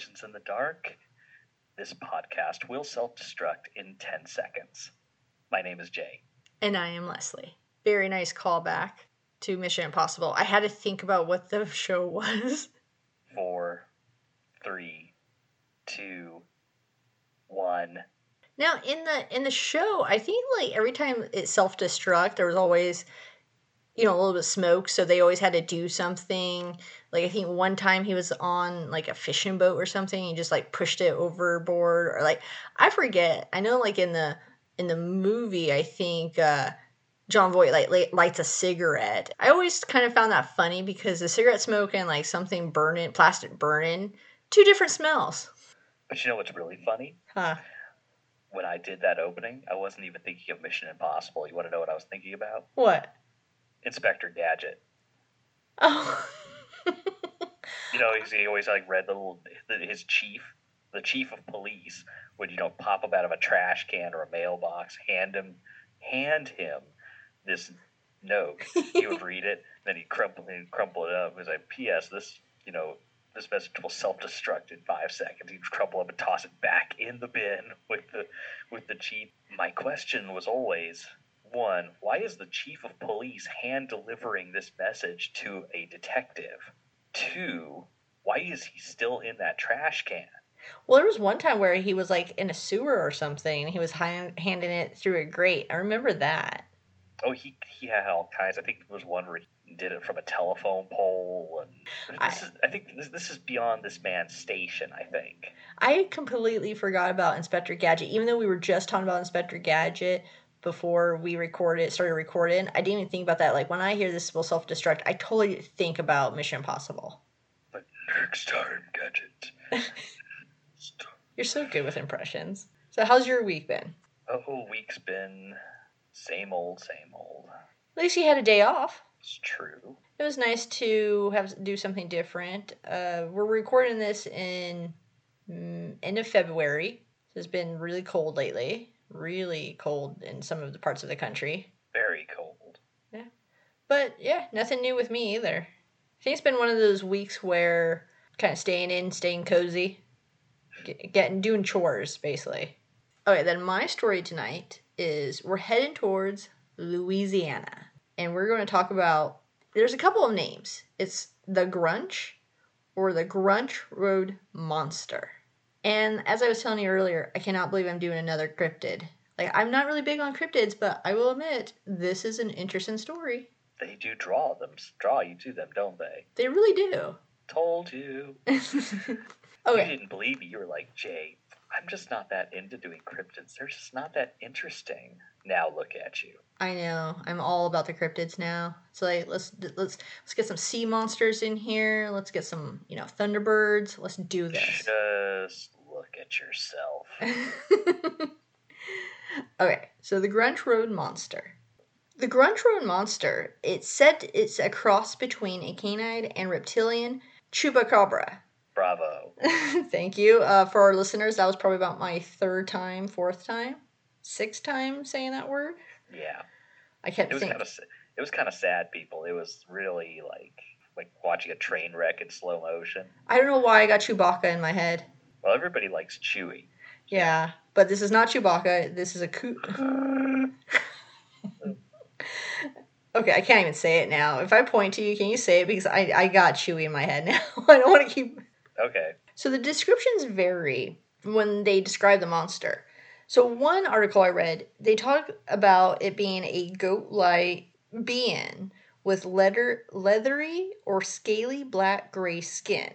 Legends in the Dark. This podcast will self destruct in 10 seconds. My name is Jay. And I am Leslie. Very nice callback to Mission Impossible. I had to think about what the show was. Four, three, two, one. Now in the in the show, I think like every time it self destruct, there was always you know a little bit of smoke, so they always had to do something. Like I think one time he was on like a fishing boat or something, he just like pushed it overboard or like I forget. I know like in the in the movie, I think uh Jon Voight like lights a cigarette. I always kind of found that funny because the cigarette smoke and like something burning, plastic burning, two different smells. But you know what's really funny? Huh. When I did that opening, I wasn't even thinking of Mission Impossible. You want to know what I was thinking about? What? Inspector Gadget. Oh. You know, he always like read the little his chief, the chief of police, would you know pop up out of a trash can or a mailbox, hand him, hand him this note. He would read it, then he'd crumple, he'd crumple it up. It was like, P.S. This, you know, this message will self-destruct in five seconds. He'd crumple up and toss it back in the bin with the with the chief. My question was always one: Why is the chief of police hand delivering this message to a detective? Two: Why is he still in that trash can? Well, there was one time where he was like in a sewer or something. And he was hand- handing it through a grate. I remember that. Oh, he he had all kinds. I think there was one where he did it from a telephone pole, and this I- is I think this this is beyond this man's station. I think. I completely forgot about Inspector Gadget, even though we were just talking about Inspector Gadget before we recorded started recording. I didn't even think about that. Like when I hear this will self destruct, I totally think about Mission Impossible. But next time, gadget. You're so good with impressions. So how's your week been? Oh, week's been same old, same old. At least you had a day off. It's true. It was nice to have do something different. Uh, we're recording this in mm, end of February. It's been really cold lately. Really cold in some of the parts of the country. Very cold. Yeah. But yeah, nothing new with me either. I think it's been one of those weeks where kind of staying in, staying cozy, getting doing chores basically. Okay, then my story tonight is we're heading towards Louisiana, and we're going to talk about. There's a couple of names. It's the Grunch or the Grunch Road Monster. And as I was telling you earlier, I cannot believe I'm doing another cryptid. Like I'm not really big on cryptids, but I will admit this is an interesting story. They do draw them, draw you to them, don't they? They really do. Told you. okay. You didn't believe me. You were like, Jay, I'm just not that into doing cryptids. They're just not that interesting. Now look at you. I know. I'm all about the cryptids now. So like, let's let's let's get some sea monsters in here. Let's get some, you know, thunderbirds. Let's do this. Just look at yourself. okay, so the Grunch Road Monster. The Grunch Road Monster, it's said it's a cross between a canine and reptilian chupacabra. Bravo. Thank you. Uh, for our listeners, that was probably about my third time, fourth time, sixth time saying that word. Yeah. I kept It was thinking. kind of it was kind of sad, people. It was really like like watching a train wreck in slow motion. I don't know why I got Chewbacca in my head. Well, everybody likes Chewie. Yeah, but this is not Chewbacca. This is a coo. okay, I can't even say it now. If I point to you, can you say it? Because I, I got Chewie in my head now. I don't want to keep. Okay. So the descriptions vary when they describe the monster. So one article I read, they talk about it being a goat-like being with leather, leathery or scaly black gray skin,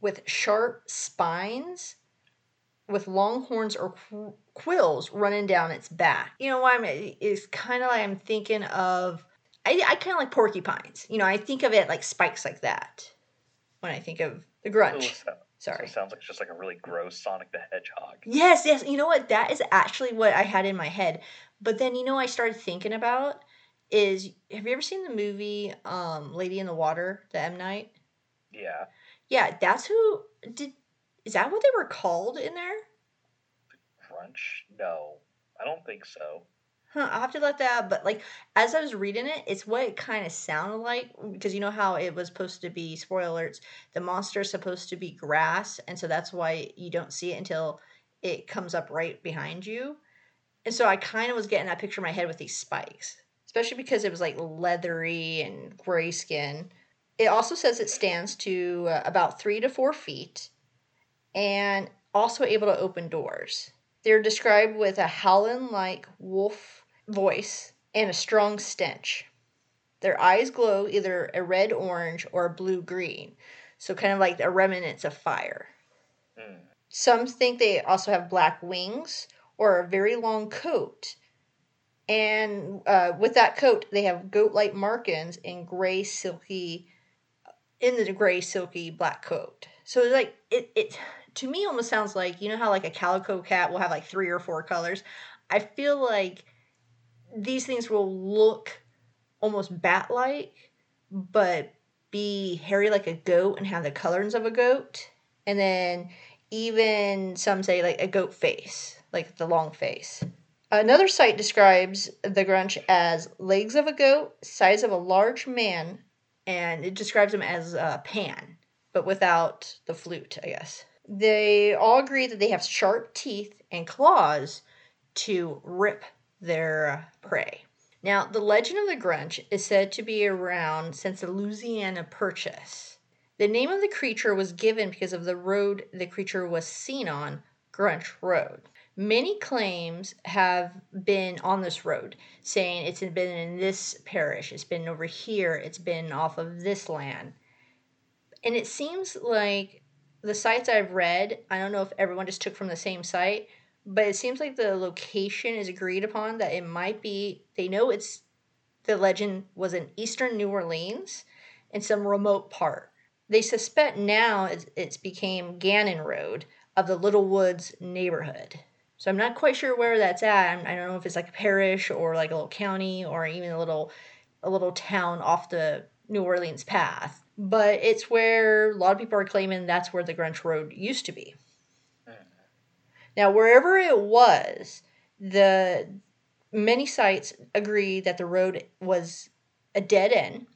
with sharp spines, with long horns or qu- quills running down its back. You know why I'm? It's kind of like I'm thinking of. I, I kind of like porcupines. You know, I think of it like spikes like that when I think of the Ooh, so- Sorry. So sounds like just like a really gross Sonic the Hedgehog. Yes, yes. You know what? That is actually what I had in my head. But then you know I started thinking about is have you ever seen the movie um Lady in the Water, the M Night? Yeah. Yeah, that's who did is that what they were called in there? Crunch? No, I don't think so. Huh, I'll have to let that. But like as I was reading it, it's what it kind of sounded like because you know how it was supposed to be. Spoiler alerts: the monster's supposed to be grass, and so that's why you don't see it until it comes up right behind you. And so I kind of was getting that picture in my head with these spikes, especially because it was like leathery and gray skin. It also says it stands to uh, about three to four feet, and also able to open doors. They're described with a howling like wolf voice, and a strong stench. Their eyes glow either a red orange or a blue green, so kind of like a remnants of fire. Mm. Some think they also have black wings or a very long coat. And uh, with that coat, they have goat like markings in gray, silky, in the gray, silky black coat. So it's like, it, it to me almost sounds like, you know how like a calico cat will have like three or four colors? I feel like these things will look almost bat like, but be hairy like a goat and have the colors of a goat. And then even some say like a goat face, like the long face. Another site describes the grunch as legs of a goat, size of a large man, and it describes him as a pan, but without the flute, I guess. They all agree that they have sharp teeth and claws to rip their uh, prey. Now, the legend of the Grunch is said to be around since the Louisiana Purchase. The name of the creature was given because of the road the creature was seen on, Grunch Road. Many claims have been on this road, saying it's been in this parish, it's been over here, it's been off of this land. And it seems like the sites I've read, I don't know if everyone just took from the same site, but it seems like the location is agreed upon that it might be they know it's the legend was in eastern New Orleans in some remote part. They suspect now it's, it's became Gannon Road of the Little Woods neighborhood. So I'm not quite sure where that's at. I don't know if it's like a parish or like a little county or even a little a little town off the New Orleans path. But it's where a lot of people are claiming that's where the Grunch Road used to be. Now, wherever it was, the many sites agree that the road was a dead end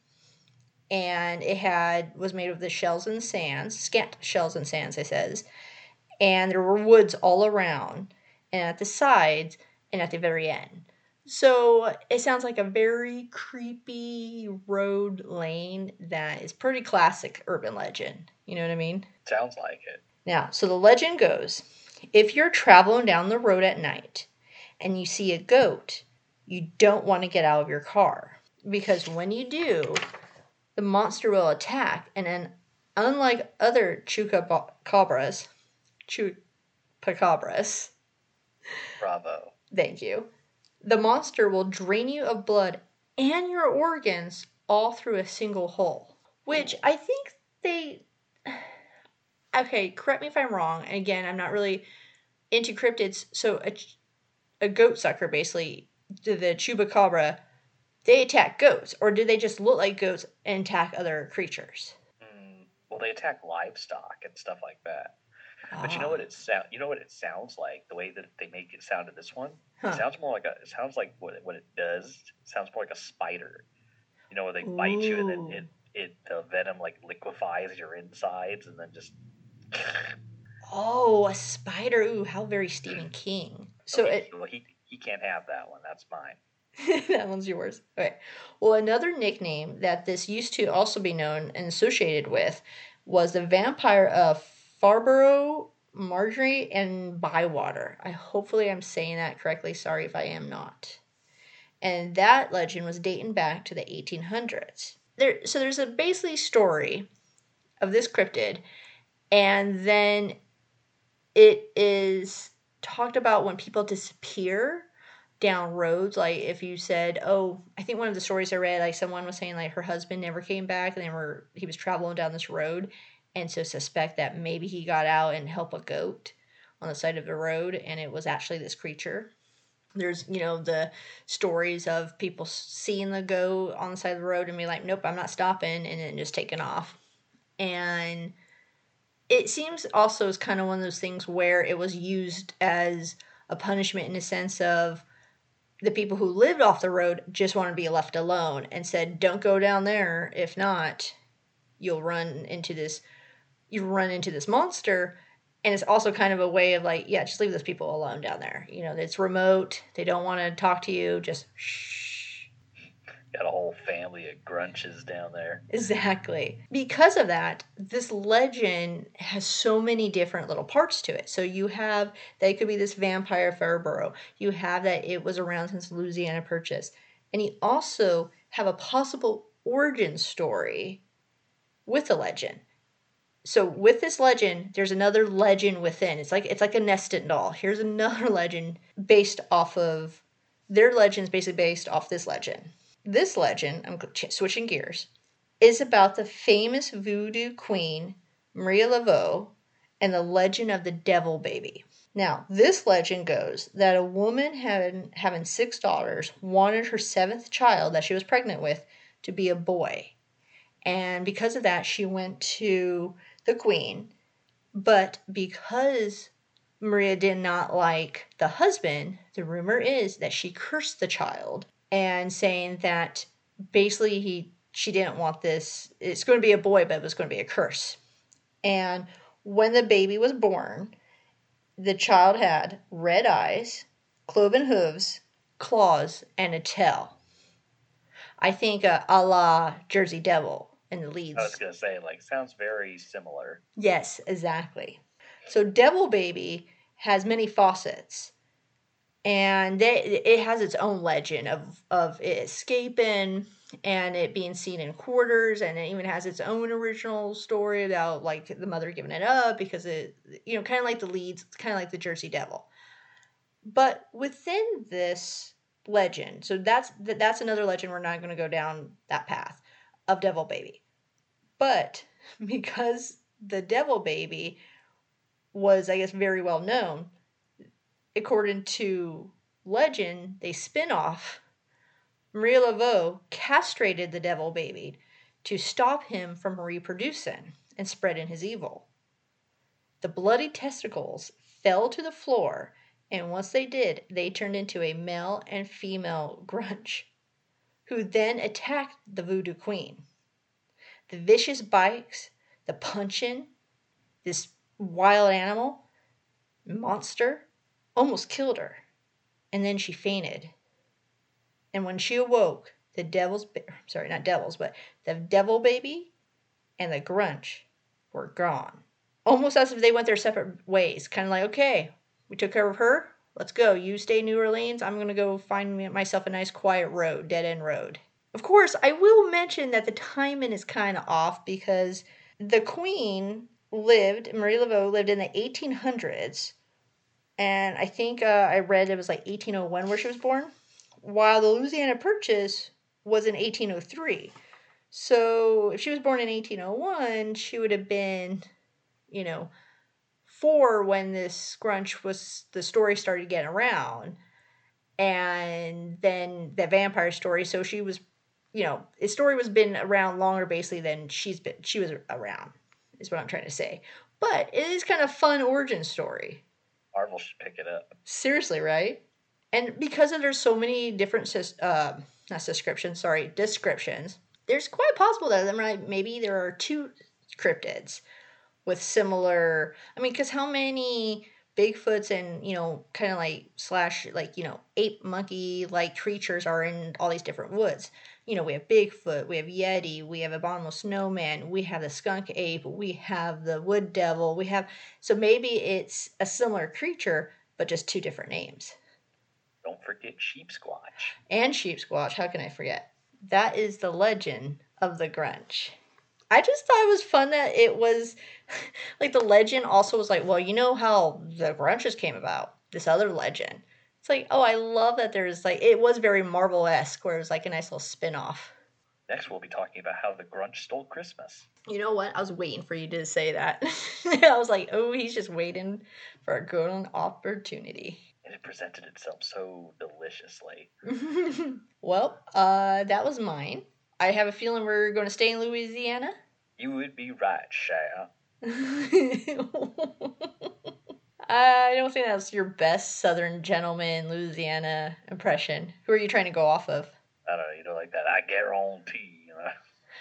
and it had was made of the shells and sands, scant shells and sands, it says, and there were woods all around and at the sides and at the very end. So it sounds like a very creepy road lane that is pretty classic urban legend. You know what I mean? Sounds like it. Now, so the legend goes if you're traveling down the road at night and you see a goat, you don't want to get out of your car because when you do, the monster will attack. And then, unlike other chupacabras, chupacabras, bravo, thank you, the monster will drain you of blood and your organs all through a single hole. Which I think they okay, correct me if I'm wrong. And again, I'm not really into cryptids. So a, a goat sucker, basically, the, chupacabra, they attack goats, or do they just look like goats and attack other creatures? Mm, well, they attack livestock and stuff like that. Ah. But you know what it sound? You know what it sounds like? The way that they make it sound in this one, huh. it sounds more like a. It sounds like what it, what it does. It sounds more like a spider. You know, where they Ooh. bite you and then it it the venom like liquefies your insides and then just Oh, a spider. Ooh, how very Stephen King. So okay, it, well, he he can't have that one. That's mine. that one's yours. Okay. Well, another nickname that this used to also be known and associated with was the vampire of Farborough, Marjorie, and Bywater. I hopefully I'm saying that correctly. Sorry if I am not. And that legend was dating back to the 1800s. There, so there's a basically story of this cryptid and then it is talked about when people disappear down roads. Like if you said oh i think one of the stories i read like someone was saying like her husband never came back and they were he was traveling down this road and so suspect that maybe he got out and helped a goat on the side of the road and it was actually this creature. There's you know the stories of people seeing the goat on the side of the road and be like nope i'm not stopping and then just taking off. And it seems also is kind of one of those things where it was used as a punishment in a sense of the people who lived off the road just want to be left alone and said, "Don't go down there. If not, you'll run into this. You run into this monster." And it's also kind of a way of like, yeah, just leave those people alone down there. You know, it's remote. They don't want to talk to you. Just shh. Got a whole family of grunches down there. Exactly. Because of that, this legend has so many different little parts to it. So you have that it could be this vampire Fairborough. You have that it was around since Louisiana Purchase. And you also have a possible origin story with the legend. So with this legend, there's another legend within. It's like it's like a nested doll. Here's another legend based off of their legends basically based off this legend. This legend, I'm switching gears, is about the famous voodoo queen Maria Laveau and the legend of the devil baby. Now, this legend goes that a woman having, having six daughters wanted her seventh child that she was pregnant with to be a boy. And because of that, she went to the queen. But because Maria did not like the husband, the rumor is that she cursed the child and saying that basically he she didn't want this it's going to be a boy but it was going to be a curse. And when the baby was born the child had red eyes cloven hooves claws and a tail. I think uh, a la jersey devil in the Leeds. I was gonna say, like, sounds very similar. yes exactly. So devil baby has many faucets and they, it has its own legend of of it escaping and it being seen in quarters. And it even has its own original story about like the mother giving it up because it you know kind of like the Leeds kind of like the jersey devil. But within this legend so that's that's another legend we're not going to go down that path of devil baby. But because the devil baby was i guess very well known according to legend, they spin off, Maria Laveau castrated the devil baby to stop him from reproducing and spreading his evil. The bloody testicles fell to the floor, and once they did, they turned into a male and female grunch, who then attacked the voodoo queen. The vicious bites, the punching, this wild animal, monster, almost killed her, and then she fainted. And when she awoke, the devil's sorry, not devils, but the devil baby and the grunch were gone. Almost as if they went their separate ways, kind of like, okay, we took care of her. Let's go. You stay New Orleans. I'm going to go find myself a nice quiet road, dead end road. Of course, I will mention that the timing is kind of off because the queen lived, Marie Laveau lived in the 1800s and I think uh, I read it was like 1801 where she was born, while the Louisiana Purchase was in 1803. So if she was born in 1801, she would have been, you know, four when this scrunch was the story started getting around, and then the vampire story. So she was, you know, the story was been around longer basically than she's been. She was around, is what I'm trying to say. But it is kind of fun origin story. Marvel should pick it up. Seriously, right? And because there's so many different uh, not descriptions, sorry, descriptions, there's quite possible that there maybe there are two cryptids with similar. I mean, because how many Bigfoots and you know, kind of like slash like you know, ape monkey like creatures are in all these different woods? You know, we have Bigfoot, we have Yeti, we have a Abominable Snowman, we have the skunk ape, we have the wood devil, we have so maybe it's a similar creature, but just two different names. Don't forget Sheepsquatch. And Sheepsquatch, how can I forget? That is the legend of the Grunch. I just thought it was fun that it was like the legend also was like, well, you know how the Grunches came about, this other legend. It's like, oh, I love that there's like it was very Marvel esque, where it was like a nice little spin off. Next, we'll be talking about how the Grunch stole Christmas. You know what? I was waiting for you to say that. I was like, oh, he's just waiting for a good opportunity. And it presented itself so deliciously. well, uh, that was mine. I have a feeling we're going to stay in Louisiana. You would be right, Shia. Uh, I don't think that's your best Southern gentleman Louisiana impression. Who are you trying to go off of? I don't know, you know, like that. I guarantee. You know,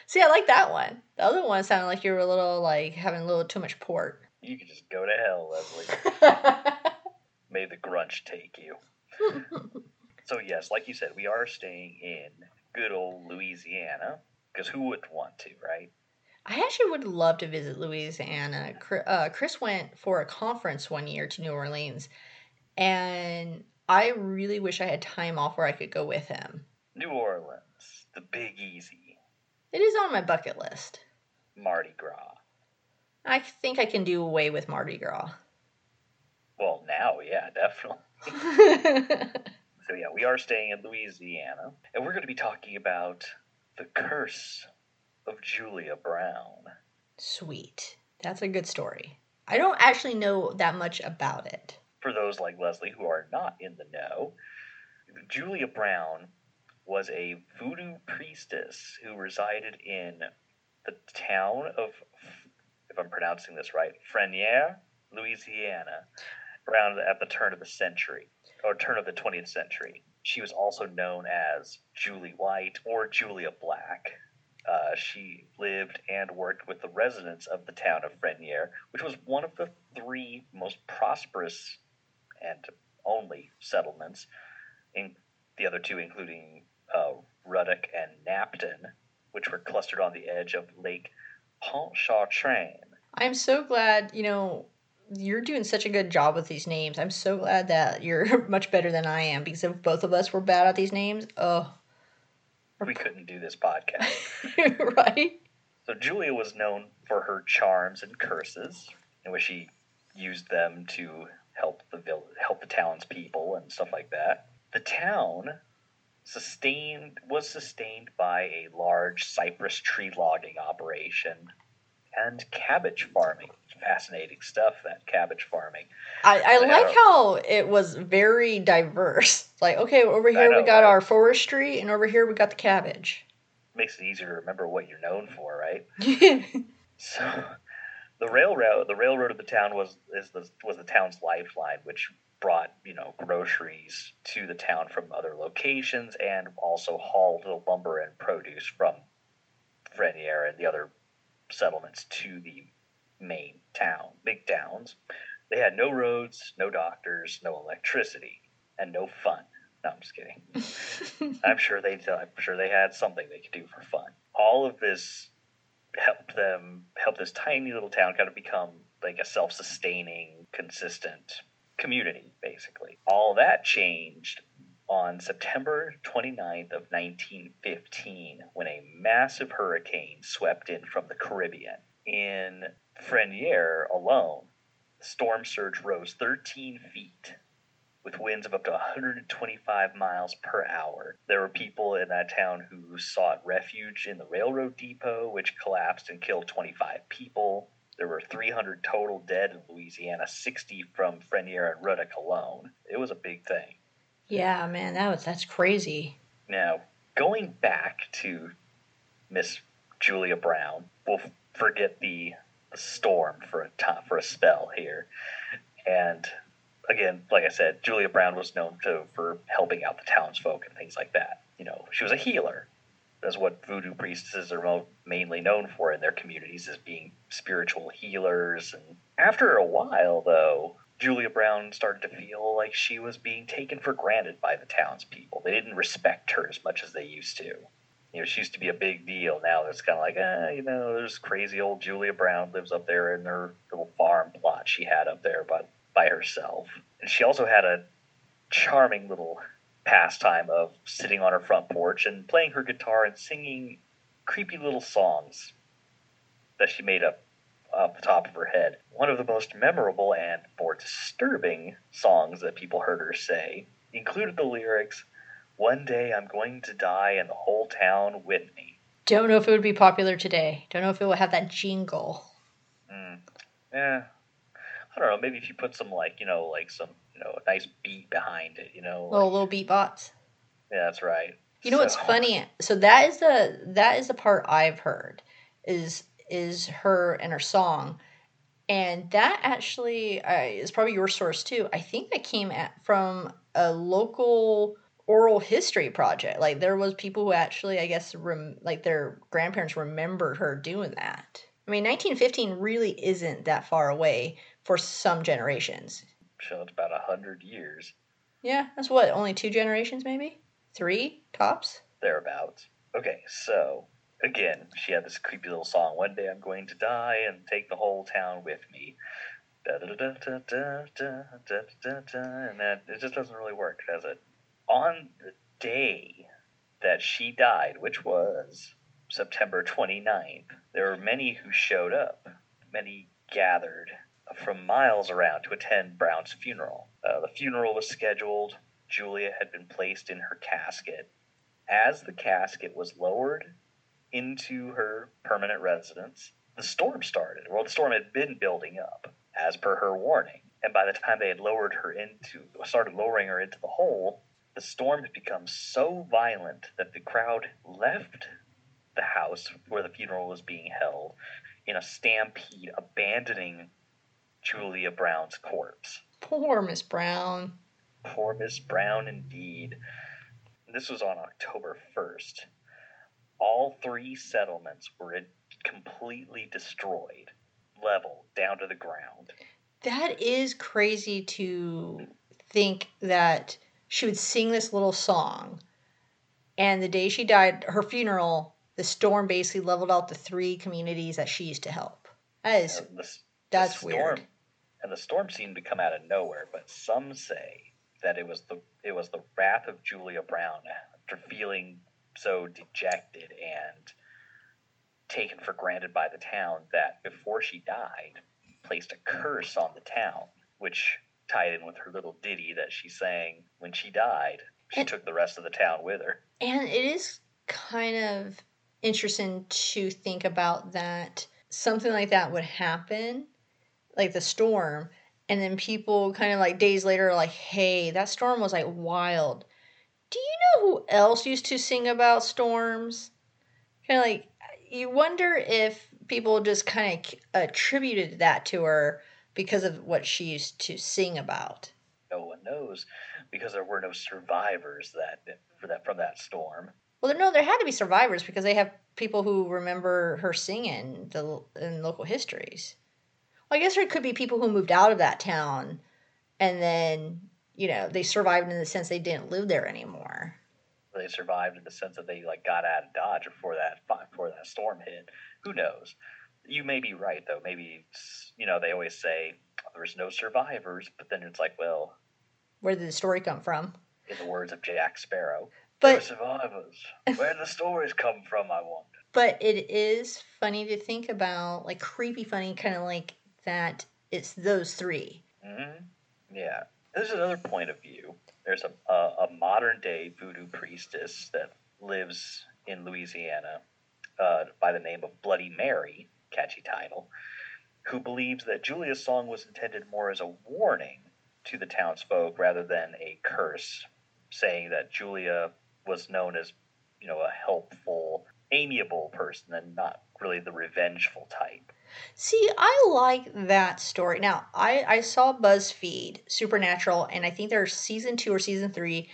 See, I like that one. The other one sounded like you were a little like having a little too much port. you could just go to hell, Leslie. May the grunch take you. So yes, like you said, we are staying in good old Louisiana because who wouldn't want to, right? I actually would love to visit Louisiana. Uh, Chris went for a conference one year to New Orleans, and I really wish I had time off where I could go with him. New Orleans, the Big Easy, It is on my bucket list. Mardi Gras. I think I can do away with Mardi Gras. Well, now, yeah, definitely. So yeah, we are staying in Louisiana, and we're going to be talking about the curse of Julia Brown. Sweet. That's a good story. I don't actually know that much about it. For those like Leslie who are not in the know, Julia Brown was a voodoo priestess who resided in the town of, if I'm pronouncing this right, Frenier, Louisiana, around at the turn of the century, or turn of the 20th century. She was also known as Julie White or Julia Black. Uh, she lived and worked with the residents of the town of Frenier, which was one of the three most prosperous and only settlements, in the other two including uh, Ruddock and Napton, which were clustered on the edge of Lake Pontchartrain. I'm so glad, you know, you're doing such a good job with these names. I'm so glad that you're much better than I am because if both of us were bad at these names, oh, We couldn't do this podcast. right? So Julia was known for her charms and curses, in which she used them to help the vill- help the townspeople and stuff like that. The town sustained was sustained by a large cypress tree logging operation and cabbage farming. Fascinating stuff that cabbage farming. I, I like how it was very diverse. Like, okay, over here know, we got right? our forestry, and over here we got the cabbage. Makes it easier to remember what you're known for, right? So, the railroad, the railroad of the town was is the was the town's lifeline, which brought you know groceries to the town from other locations, and also hauled the lumber and produce from Frenier and the other settlements to the main town, big towns. They had no roads, no doctors, no electricity, and no fun. No, I'm just kidding. I'm sure they I'm sure they had something they could do for fun. All of this helped them help this tiny little town kind of become like a self-sustaining, consistent community, basically. All that changed on September 29th of 1915 when a massive hurricane swept in from the Caribbean. In Frenier alone, the storm surge rose 13 feet with winds of up to 125 miles per hour. There were people in that town who sought refuge in the railroad depot, which collapsed and killed 25 people. There were 300 total dead in Louisiana, 60 from Frenier and Ruddock alone. It was a big thing. Yeah, man, that was that's crazy. Now, going back to Miss Julia Brown, we'll forget the, storm for a time, for a spell here. And again, like I said, Julia Brown was known to for helping out the townsfolk and things like that. You know, she was a healer. That's what voodoo priestesses are mainly known for in their communities, as being spiritual healers. And after a while, though, Julia Brown started to feel like she was being taken for granted by the townspeople. They didn't respect her as much as they used to. You know, she used to be a big deal. Now it's kind of like, ah, you know, there's crazy old Julia Brown lives up there in her little farm plot she had up there, but by herself. And she also had a charming little pastime of sitting on her front porch and playing her guitar and singing creepy little songs that she made up off the top of her head. One of the most memorable and more disturbing songs that people heard her say included the lyrics, One day I'm going to die and the whole town with me. Don't know if it would be popular today. Don't know if it would have that jingle. Mm. Yeah. I don't know, maybe if you put some like, you know, like some, you know, a nice beat behind it, you know. Little like- little beatbox. yeah, that's right. You know what's funny? So that is the that is the part I've heard is is her and her song. And that actually uh, is probably your source too. I think that came at, from a local oral history project. Like there was people who actually, I guess, rem- like their grandparents remembered her doing that. I mean, 1915 really isn't that far away for some generations. So it's about a hundred years Yeah, that's what only two generations, maybe three tops. thereabouts. Okay, so again, she had this creepy little song, One Day I'm Going to Die and Take the Whole Town With Me. And that, it just doesn't really work, does it? On the day that she died, which was September 29th, there were many who showed up. Many gathered from miles around to attend Brown's funeral. Uh, the funeral was scheduled. Julia had been placed in her casket. As the casket was lowered into her permanent residence, the storm started. Well, the storm had been building up, as per her warning. And by the time they had lowered her into, started lowering her into the hole, the storm had become so violent that the crowd left the house where the funeral was being held in a stampede, abandoning Julia Brown's corpse. Poor Miss Brown. Poor Miss Brown, indeed. This was on October 1st. All three settlements were completely destroyed, leveled down to the ground. That is crazy to think that she would sing this little song, and the day she died, her funeral, the storm basically leveled out the three communities that she used to help. That is And the, that's the weird. storm, And the storm seemed to come out of nowhere, but some say that it was the it was the wrath of Julia Brown after feeling so dejected and taken for granted by the town that before she died placed a curse on the town, which tied in with her little ditty that she sang when she died. She And- took the rest of the town with her. And it is kind of interesting to think about that something like that would happen, like the storm, and then people kind of like days later are like, hey, that storm was like wild. Do you know who else used to sing about storms? Kind of like, you wonder if people just kind of attributed that to her because of what she used to sing about. No one knows because there were no survivors that for that from that storm. Well, no, there had to be survivors because they have people who remember her singing the in local histories. Well, I guess there could be people who moved out of that town, and then you know they survived in the sense they didn't live there anymore. They survived in the sense that they like got out of Dodge before that before that storm hit. Who knows? You may be right though. Maybe you know they always say there's no survivors, but then it's like, well, Where did the story come from? in the words of Jack Sparrow, But survivors. Where did the stories come from? I wonder. but it is funny to think about, like creepy funny, kind of like that. It's those three. hmm Yeah. There's another point of view. There's a, a, a modern day voodoo priestess that lives in Louisiana uh, by the name of Bloody Mary, catchy title, who believes that Julia's song was intended more as a warning to the townsfolk rather than a curse, saying that Julia was known as, you know, a helpful, amiable person and not really the revengeful type. See, I like that story. Now, I I saw BuzzFeed Supernatural, and I think their season two or season three,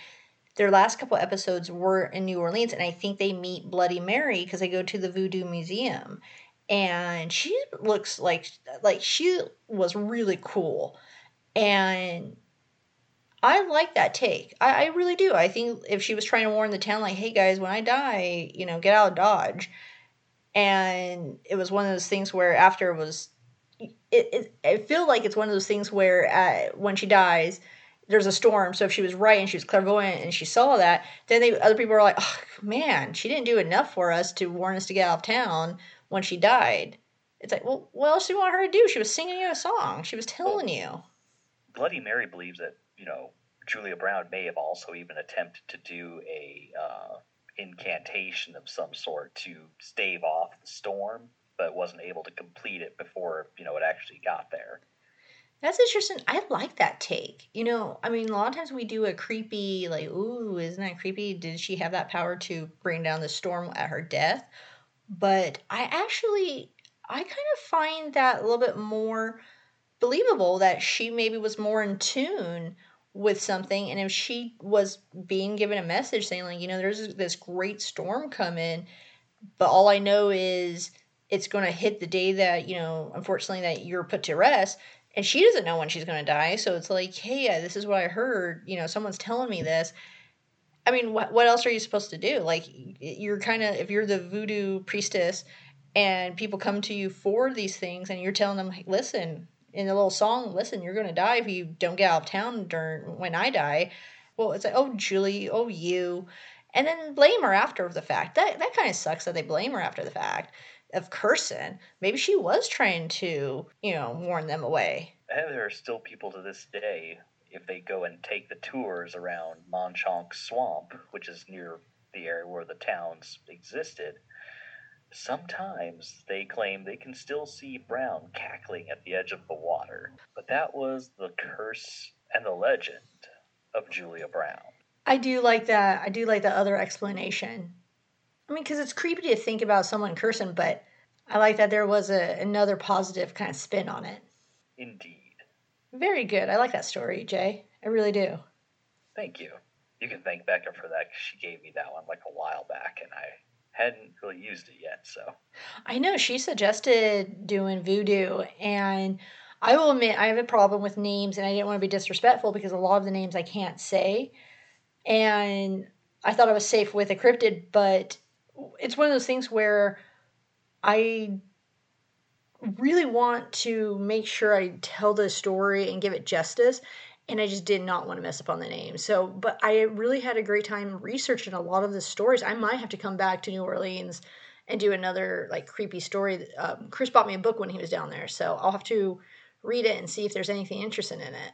their last couple episodes were in New Orleans, and I think they meet Bloody Mary because they go to the Voodoo Museum, and she looks like like she was really cool, and I like that take. I, I really do. I think if she was trying to warn the town, like, hey guys, when I die, you know, get out of Dodge. And it was one of those things where after it was, it, it I feel like it's one of those things where uh, when she dies, there's a storm. So if she was right and she was clairvoyant and she saw that, then they other people are like, oh man, she didn't do enough for us to warn us to get out of town when she died. It's like, well, what else do you want her to do? She was singing you a song. She was telling you. Bloody Mary believes that you know Julia Brown may have also even attempted to do a uh, incantation of some sort to stave off the storm, but wasn't able to complete it before you know it actually got there. That's interesting. I like that take. You know, I mean, a lot of times we do a creepy, like, ooh, isn't that creepy? Did she have that power to bring down the storm at her death? But I actually, I kind of find that a little bit more believable that she maybe was more in tune with something and if she was being given a message saying like you know there's this great storm coming but all i know is it's going to hit the day that you know unfortunately that you're put to rest and she doesn't know when she's going to die. So it's like hey this is what i heard you know someone's telling me this. I mean what, what else are you supposed to do? Like you're kind of if you're the voodoo priestess and people come to you for these things and you're telling them listen in the little song, listen, you're going to die if you don't get out of town during when I die. Well, it's like, oh, Julie, oh, you. And then blame her after the fact. That, that kind of sucks that they blame her after the fact of cursing. Maybe she was trying to, you know, warn them away. And there are still people to this day, if they go and take the tours around Manchac Swamp, which is near the area where the towns existed, Sometimes they claim they can still see Brown cackling at the edge of the water, but that was the curse and the legend of Julia Brown. I do like that. I do like the other explanation. I mean, because it's creepy to think about someone cursing, but I like that there was a, another positive kind of spin on it. Indeed. Very good. I like that story, Jay. I really do. Thank you. You can thank Becca for that. She gave me that one like a while back, and I hadn't really used it yet. So I know she suggested doing voodoo, and I will admit I have a problem with names, and I didn't want to be disrespectful because a lot of the names I can't say, and I thought I was safe with a cryptid, but it's one of those things where I really want to make sure I tell the story and give it justice and I just did not want to mess up on the name. So, but I really had a great time researching a lot of the stories. I might have to come back to New Orleans and do another like creepy story. Um, Chris bought me a book when he was down there, so I'll have to read it and see if there's anything interesting in it.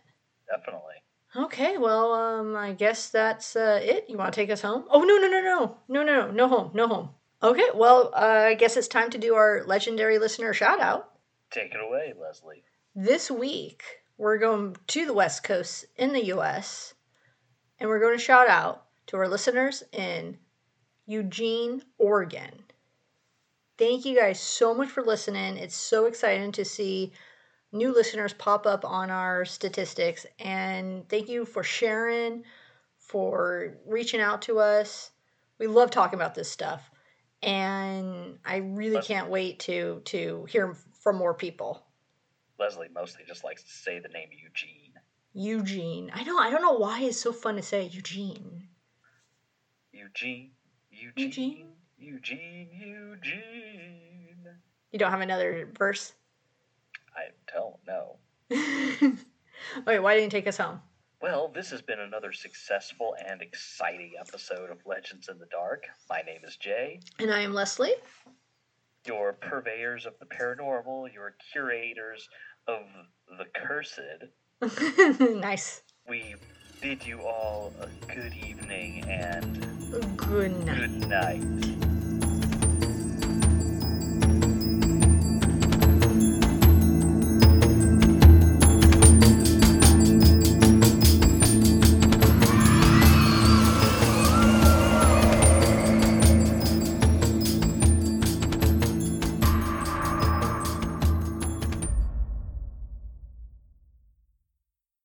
Definitely. Okay, well, um, I guess that's uh, it. You want to take us home? Oh no, no, no, no, no, no, no home, no home. Okay, well, uh, I guess it's time to do our legendary listener shout out. Take it away, Leslie. This week, we're going to the West Coast in the US, and we're going to shout out to our listeners in Eugene, Oregon. Thank you guys so much for listening. It's so exciting to see new listeners pop up on our statistics. And thank you for sharing, for reaching out to us. We love talking about this stuff. And I really can't wait to to hear from more people. Leslie mostly just likes to say the name Eugene. Eugene. I know. I don't know why it's so fun to say Eugene. Eugene. Eugene. Eugene. Eugene. Eugene. You don't have another verse? I don't know. Wait, why didn't you take us home? Well, this has been another successful and exciting episode of Legends in the Dark. My name is Jay. And I am Leslie. Your purveyors of the paranormal, your curators of the cursed. nice. We bid you all a good evening and good night. Good night.